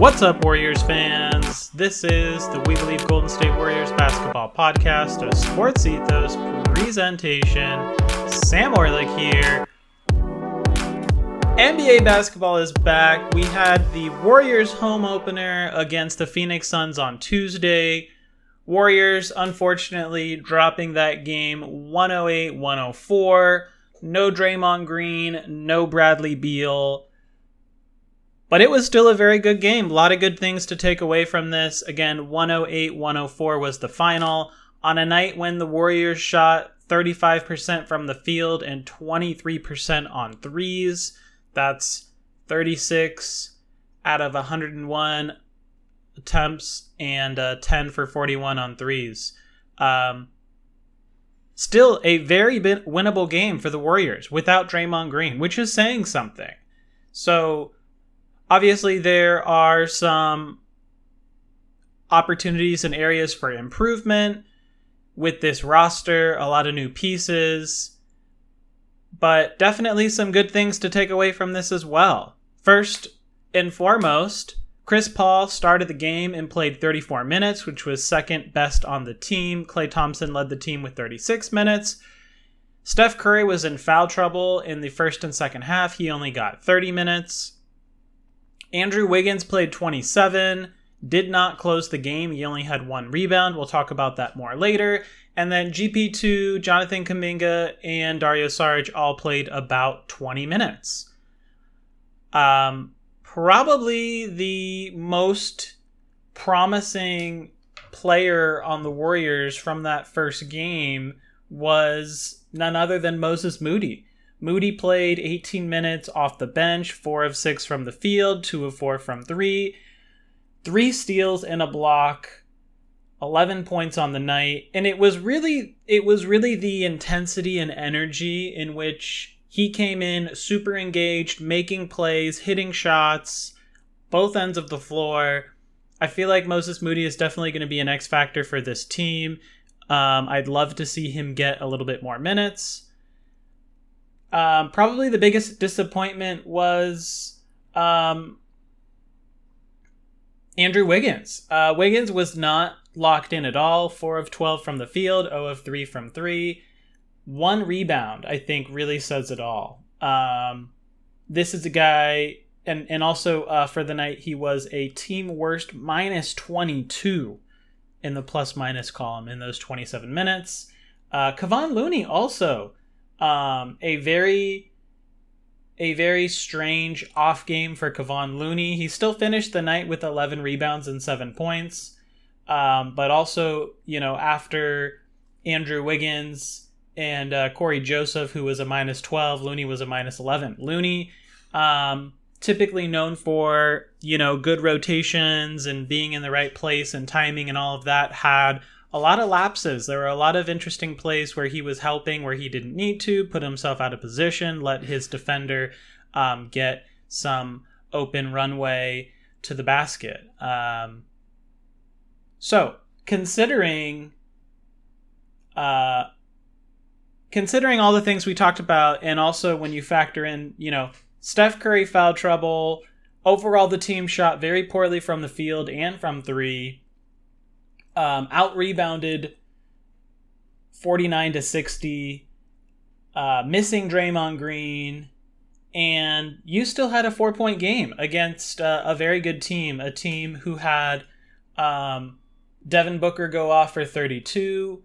What's up, Warriors fans? This is the We Believe Golden State Warriors basketball podcast, a sports ethos presentation. Sam Orlik here. NBA basketball is back. We had the Warriors home opener against the Phoenix Suns on Tuesday. Warriors, unfortunately, dropping that game 108 104. No Draymond Green, no Bradley Beal. But it was still a very good game. A lot of good things to take away from this. Again, 108 104 was the final. On a night when the Warriors shot 35% from the field and 23% on threes, that's 36 out of 101 attempts and uh, 10 for 41 on threes. Um, still a very winnable game for the Warriors without Draymond Green, which is saying something. So obviously there are some opportunities and areas for improvement with this roster, a lot of new pieces, but definitely some good things to take away from this as well. First and foremost, Chris Paul started the game and played 34 minutes, which was second best on the team. Klay Thompson led the team with 36 minutes. Steph Curry was in foul trouble in the first and second half. He only got 30 minutes. Andrew Wiggins played 27, did not close the game. He only had one rebound. We'll talk about that more later. And then GP2, Jonathan Kuminga, and Dario Saric all played about 20 minutes. Um, probably the most promising player on the Warriors from that first game was none other than Moses Moody. Moody played 18 minutes off the bench, 4 of 6 from the field, 2 of 4 from 3, 3 steals and a block, 11 points on the night, and it was really it was really the intensity and energy in which he came in super engaged, making plays, hitting shots, both ends of the floor. I feel like Moses Moody is definitely going to be an X factor for this team. Um, I'd love to see him get a little bit more minutes. Um, probably the biggest disappointment was um, Andrew Wiggins. Uh, Wiggins was not locked in at all. Four of 12 from the field, 0 of 3 from 3. One rebound, I think, really says it all. Um, this is a guy, and, and also uh, for the night, he was a team worst minus 22 in the plus minus column in those 27 minutes. Uh, Kevon Looney also um, a very a very strange off game for Kevon Looney. He still finished the night with 11 rebounds and 7 points. Um, but also, you know, after Andrew Wiggins and uh, Cory Joseph, who was a minus 12, Looney was a minus 11. Looney, um, typically known for, you know, good rotations and being in the right place and timing and all of that, had a lot of lapses. There were a lot of interesting plays where he was helping where he didn't need to, put himself out of position, let his defender um, get some open runway to the basket. Um, so, considering uh, considering all the things we talked about, and also when you factor in, you know, Steph Curry foul trouble. Overall, the team shot very poorly from the field and from three um, out rebounded 49 to 60, uh, missing Draymond Green, and you still had a four point game against uh, a very good team, a team who had um, Devin Booker go off for 32.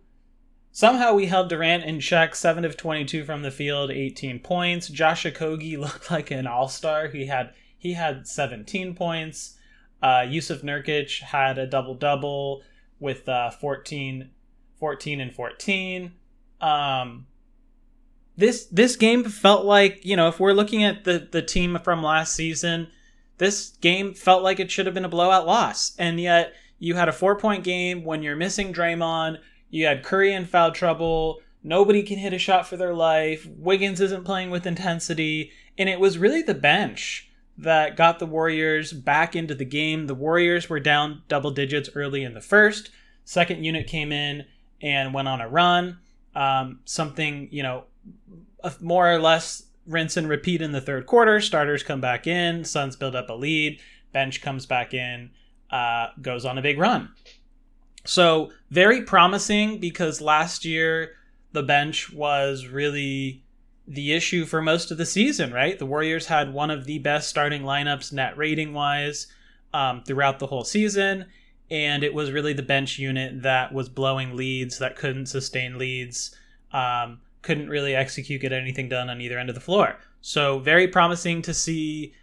Somehow we held Durant in check, 7 of 22 from the field, 18 points. Josh Okogie looked like an all-star. He had he had 17 points. Uh, Jusuf Nurkic had a double-double with uh, 14, 14 and 14. Um, this this game felt like you know if we're looking at the the team from last season, this game felt like it should have been a blowout loss, and yet you had a four point game when you're missing Draymond. You had Curry in foul trouble. Nobody can hit a shot for their life. Wiggins isn't playing with intensity, and it was really the bench that got the Warriors back into the game. The Warriors were down double digits early in the first. Second unit came in and went on a run. Um, something, you know, more or less rinse and repeat in the third quarter. Starters come back in. Suns build up a lead. bench comes back in, uh, goes on a big run. So, very promising because last year the bench was really the issue for most of the season, right? The Warriors had one of the best starting lineups net rating wise um, throughout the whole season. And it was really the bench unit that was blowing leads, that couldn't sustain leads, um, couldn't really execute, get anything done on either end of the floor. So, very promising to see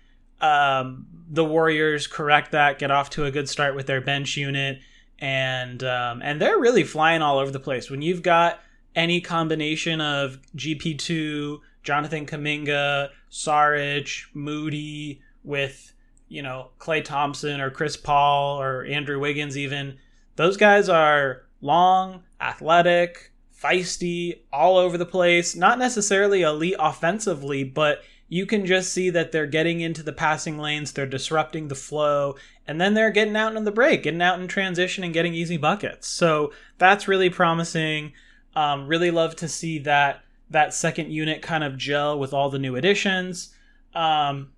um, the Warriors correct that, get off to a good start with their bench unit. And um, and they're really flying all over the place. When you've got any combination of GP2, Jonathan Kuminga, Saric, Moody with, you know, Klay Thompson or Chris Paul or Andrew Wiggins even, those guys are long, athletic, feisty, all over the place. Not necessarily elite offensively, but you can just see that they're getting into the passing lanes, they're disrupting the flow, and then they're getting out in the break, getting out in transition and getting easy buckets. So that's really promising. Um, really love to see that that second unit kind of gel with all the new additions. Um,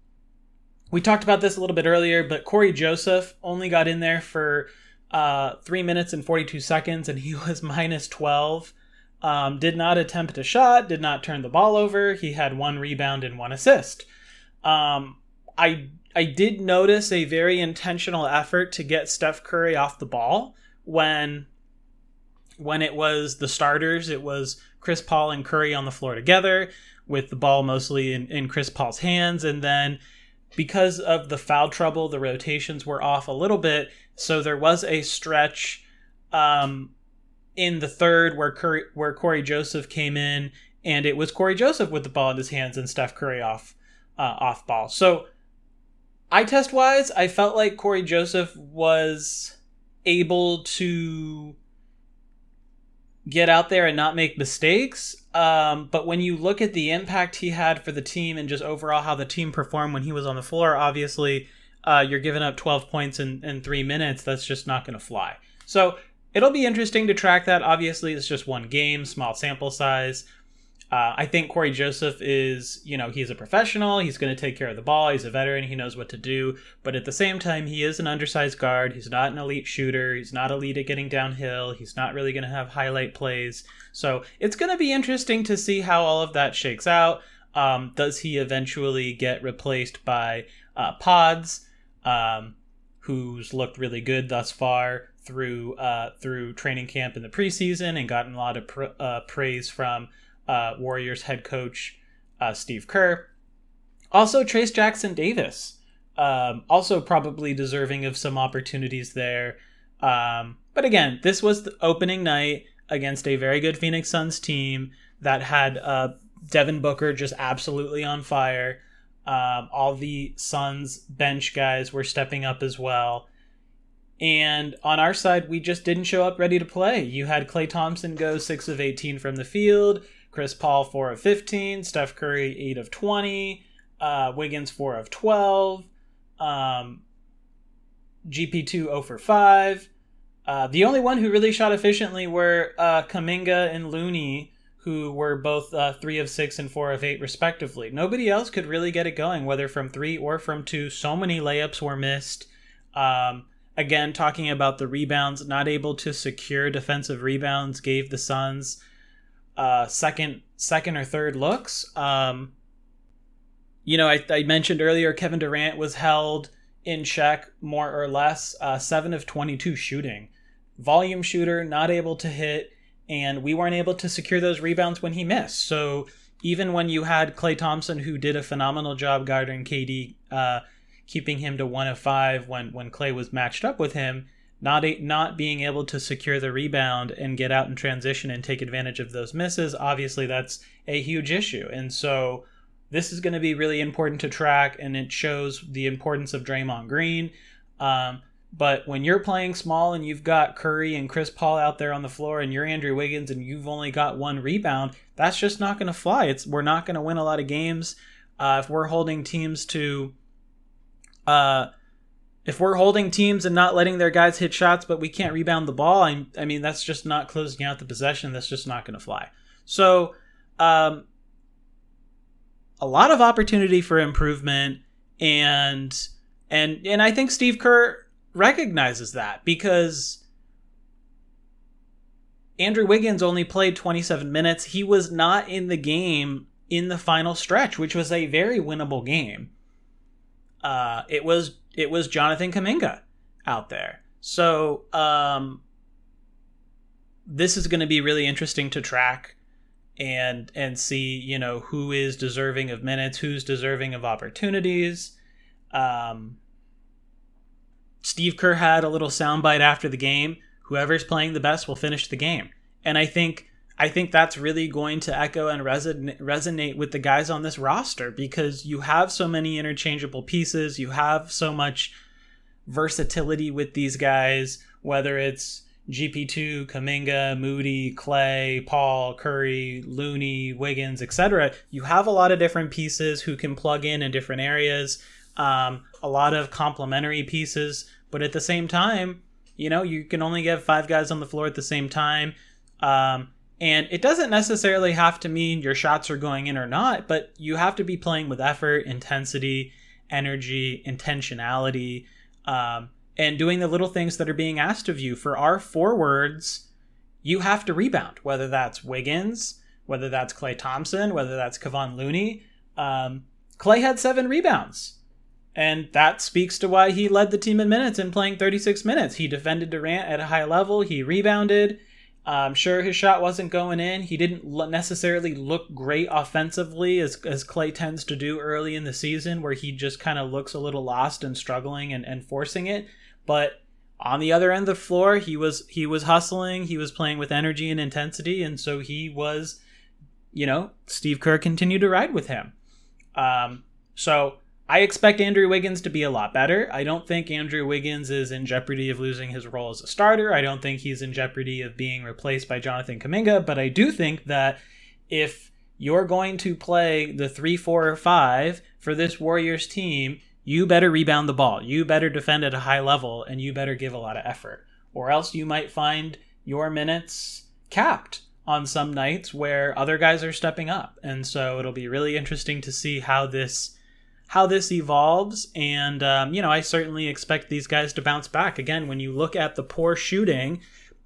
we talked about this a little bit earlier, but Cory Joseph only got in there for uh, three minutes and 42 seconds, and he was minus 12. Um, did not attempt a shot, did not turn the ball over. He had one rebound and one assist. Um, I I did notice a very intentional effort to get Steph Curry off the ball when when it was the starters, it was Chris Paul and Curry on the floor together with the ball mostly in, in Chris Paul's hands. And then because of the foul trouble, the rotations were off a little bit. So there was a stretch um, in the third where Curry, where Cory Joseph came in, and it was Cory Joseph with the ball in his hands and Steph Curry off uh, off ball. So eye test wise, I felt like Cory Joseph was able to get out there and not make mistakes. Um, but when you look at the impact he had for the team and just overall how the team performed when he was on the floor, obviously uh, you're giving up 12 points in, in three minutes. That's just not going to fly. So it'll be interesting to track that. Obviously, it's just one game, small sample size. Uh, I think Cory Joseph is, you know, he's a professional. He's going to take care of the ball. He's a veteran. He knows what to do. But at the same time, he is an undersized guard. He's not an elite shooter. He's not elite at getting downhill. He's not really going to have highlight plays. So it's going to be interesting to see how all of that shakes out. Um, does he eventually get replaced by uh, Podz, um, who's looked really good thus far through uh, through training camp in the preseason and gotten a lot of pr- uh, praise from uh, Warriors head coach uh, Steve Kerr. Also, Trayce Jackson Davis, um, also probably deserving of some opportunities there. Um, but again, this was the opening night against a very good Phoenix Suns team that had uh, Devin Booker just absolutely on fire. Um, all the Suns bench guys were stepping up as well. And on our side, we just didn't show up ready to play. You had Klay Thompson go 6 of 18 from the field. Chris Paul, 4 of 15. Steph Curry, 8 of 20. Uh, Wiggins, 4 of 12. Um, GP2, 0 for 5. Uh, the only one who really shot efficiently were uh, Kuminga and Looney, who were both uh, 3 of 6 and 4 of 8, respectively. Nobody else could really get it going, whether from 3 or from 2. So many layups were missed. Um, again, talking about the rebounds, not able to secure defensive rebounds gave the Suns uh, second second or third looks. Um, you know, I, I, mentioned earlier Kevin Durant was held in check more or less, uh, seven of twenty two shooting, volume shooter, not able to hit, and we weren't able to secure those rebounds when he missed. So even when you had Klay Thompson, who did a phenomenal job guarding KD, uh, keeping him to one of five when when Klay was matched up with him, not a, not being able to secure the rebound and get out in transition and take advantage of those misses, obviously that's a huge issue. And so this is going to be really important to track, and it shows the importance of Draymond Green. Um, but when you're playing small and you've got Curry and Chris Paul out there on the floor, and you're Andrew Wiggins and you've only got one rebound, that's just not going to fly. It's we're not going to win a lot of games uh, if we're holding teams to. Uh, if we're holding teams and not letting their guys hit shots, but we can't rebound the ball, I, I mean, that's just not closing out the possession. That's just not going to fly. So, um, a lot of opportunity for improvement, and And and I think Steve Kerr recognizes that because Andrew Wiggins only played 27 minutes. He was not in the game in the final stretch, which was a very winnable game. Uh, it was it was Jonathan Kuminga out there. So um, this is going to be really interesting to track and and see you know who is deserving of minutes, who's deserving of opportunities. Um, Steve Kerr had a little soundbite after the game. Whoever's playing the best will finish the game, and I think I think that's really going to echo and reson- resonate with the guys on this roster because you have so many interchangeable pieces. You have so much versatility with these guys, whether it's GP2, Kuminga, Moody, Klay, Paul, Curry, Looney, Wiggins, etc. You have a lot of different pieces who can plug in in different areas, um, a lot of complementary pieces, but at the same time, you know, you can only get five guys on the floor at the same time. Um, and it doesn't necessarily have to mean your shots are going in or not, but you have to be playing with effort, intensity, energy, intentionality. Um, and doing the little things that are being asked of you. For our forwards, you have to rebound, whether that's Wiggins, whether that's Klay Thompson, whether that's Kevon Looney. Um, Klay had seven rebounds. And that speaks to why he led the team in minutes in playing 36 minutes. He defended Durant at a high level. He rebounded. I'm sure his shot wasn't going in. He didn't necessarily look great offensively, as, as Klay tends to do early in the season, where he just kind of looks a little lost and struggling and, and forcing it. But on the other end of the floor, he was he was hustling, he was playing with energy and intensity, and so he was, you know, Steve Kerr continued to ride with him. Um, so I expect Andrew Wiggins to be a lot better. I don't think Andrew Wiggins is in jeopardy of losing his role as a starter. I don't think he's in jeopardy of being replaced by Jonathan Kuminga, but I do think that if you're going to play the 3 4 or 5 for this Warriors team, you better rebound the ball. You better defend at a high level and you better give a lot of effort. Or else you might find your minutes capped on some nights where other guys are stepping up. And so it'll be really interesting to see how this how this evolves and um, you know i certainly expect these guys to bounce back again when you look at the poor shooting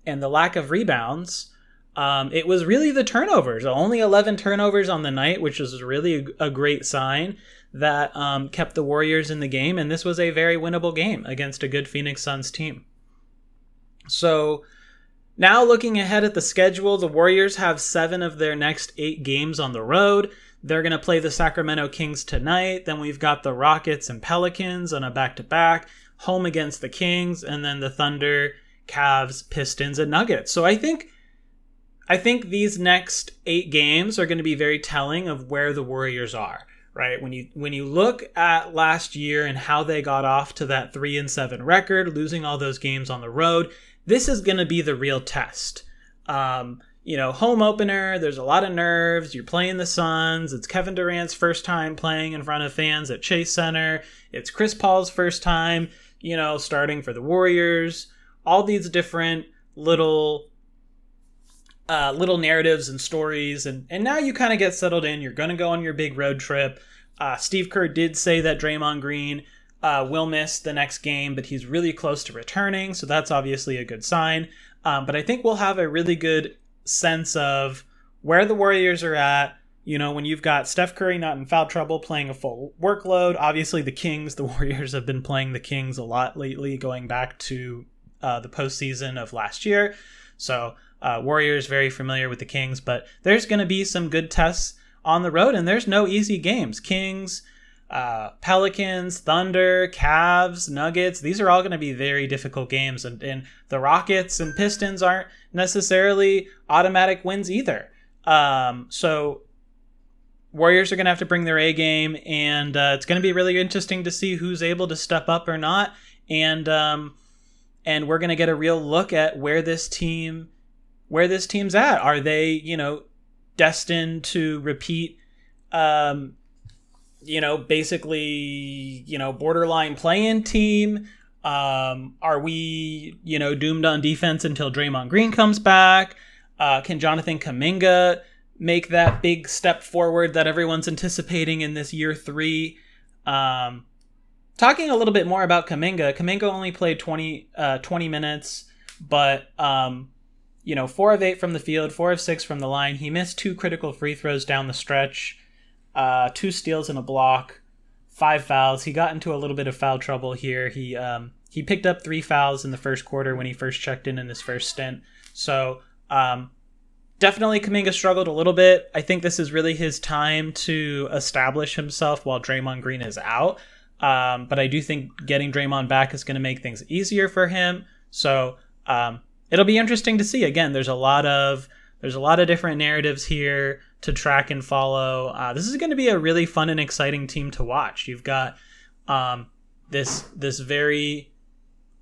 and the lack of rebounds um, it was really the turnovers only 11 turnovers on the night which is really a, great sign that um, kept the Warriors in the game, and this was a very winnable game against a good Phoenix Suns team. So now looking ahead at the schedule, the Warriors have seven of their next eight games on the road. They're going to play the Sacramento Kings tonight. Then we've got the Rockets and Pelicans on a back to back, home against the Kings, and then the Thunder, Cavs, Pistons, and Nuggets. So I think. I think these next eight games are going to be very telling of where the Warriors are right? When you when you look at last year and how they got off to that 3 and 7 record, losing all those games on the road, this is going to be the real test. Um, you know, home opener, there's a lot of nerves. You're playing the Suns. It's Kevin Durant's first time playing in front of fans at Chase Center. It's Chris Paul's first time, you know, starting for the Warriors. All these different little uh, little narratives and stories, and and now you kind of get settled in. You're going to go on your big road trip. Uh, Steve Kerr did say that Draymond Green uh, will miss the next game, but he's really close to returning, so that's obviously a good sign. Um, but I think we'll have a really good sense of where the Warriors are at. You know, when you've got Steph Curry not in foul trouble, playing a full workload. Obviously, the Kings, the Warriors have been playing the Kings a lot lately, going back to uh, the postseason of last year. So uh, Warriors very familiar with the Kings, but there's going to be some good tests on the road, and there's no easy games. Kings, uh, Pelicans, Thunder, Cavs, Nuggets, these are all going to be very difficult games. And, and, the Rockets and Pistons aren't necessarily automatic wins either. Um, so Warriors are going to have to bring their A game, and uh, it's going to be really interesting to see who's able to step up or not. And um, and we're going to get a real look at where this team where this team's at. Are they, you know, destined to repeat, um, you know, basically, you know, borderline play-in team? Um, are we, you know, doomed on defense until Draymond Green comes back? Uh, can Jonathan Kuminga make that big step forward that everyone's anticipating in this year three? Um, talking a little bit more about Kuminga, Kuminga only played 20, uh, 20 minutes, but um, you know, four of eight from the field, four of six from the line. He missed two critical free throws down the stretch, uh, two steals and a block, five fouls. He got into a little bit of foul trouble here. He um, he picked up three fouls in the first quarter when he first checked in in his first stint. So um, definitely Kuminga struggled a little bit. I think this is really his time to establish himself while Draymond Green is out. Um, but I do think getting Draymond back is going to make things easier for him. So um, it'll be interesting to see. Again, there's a lot of there's a lot of different narratives here to track and follow. Uh, this is going to be a really fun and exciting team to watch. You've got um, this this very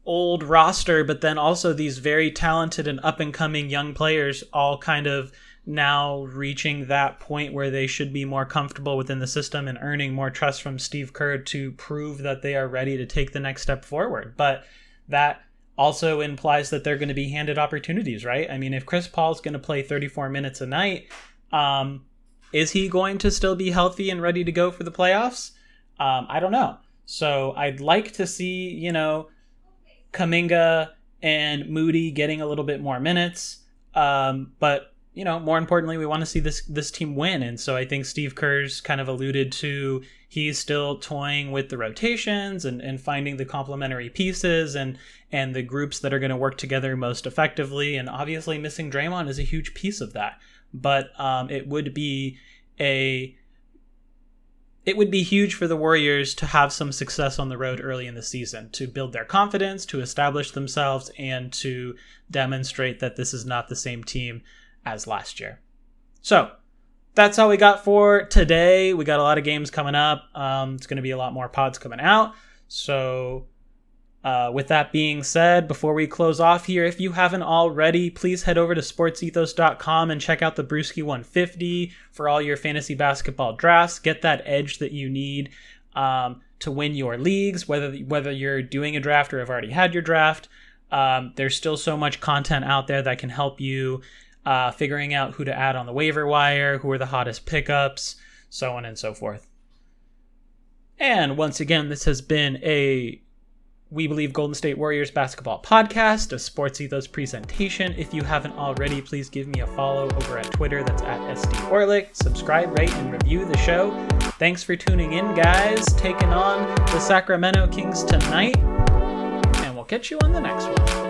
old roster, but then also these very talented and up and coming young players, all kind of now reaching that point where they should be more comfortable within the system and earning more trust from Steve Kerr to prove that they are ready to take the next step forward. But that also implies that they're going to be handed opportunities, right? I mean, if Chris Paul's going to play 34 minutes a night, um, is he going to still be healthy and ready to go for the playoffs? Um, I don't know. So I'd like to see, you know, Kuminga and Moody getting a little bit more minutes. Um, but you know, more importantly, we want to see this this team win. And so I think Steve Kerr's kind of alluded to he's still toying with the rotations and, and finding the complementary pieces and and the groups that are going to work together most effectively. And obviously, missing Draymond is a huge piece of that. But um, it would be a it would be huge for the Warriors to have some success on the road early in the season, to build their confidence, to establish themselves, and to demonstrate that this is not the same team as last year. So that's all we got for today. We got a lot of games coming up. Um, it's going to be a lot more pods coming out. So, uh, with that being said, before we close off here, if you haven't already, please head over to sportsethos.com and check out the Bruski 150 for all your fantasy basketball drafts. Get that edge that you need um, to win your leagues, whether whether you're doing a draft or have already had your draft. Um, there's still so much content out there that can help you uh, figuring out who to add on the waiver wire, who are the hottest pickups, so on and so forth. And once again, this has been a We Believe Golden State Warriors basketball podcast, a Sports Ethos presentation. If you haven't already, please give me a follow over at Twitter. That's at SD Orlik. Subscribe, rate, and review the show. Thanks for tuning in, guys. Taking on the Sacramento Kings tonight. And we'll catch you on the next one.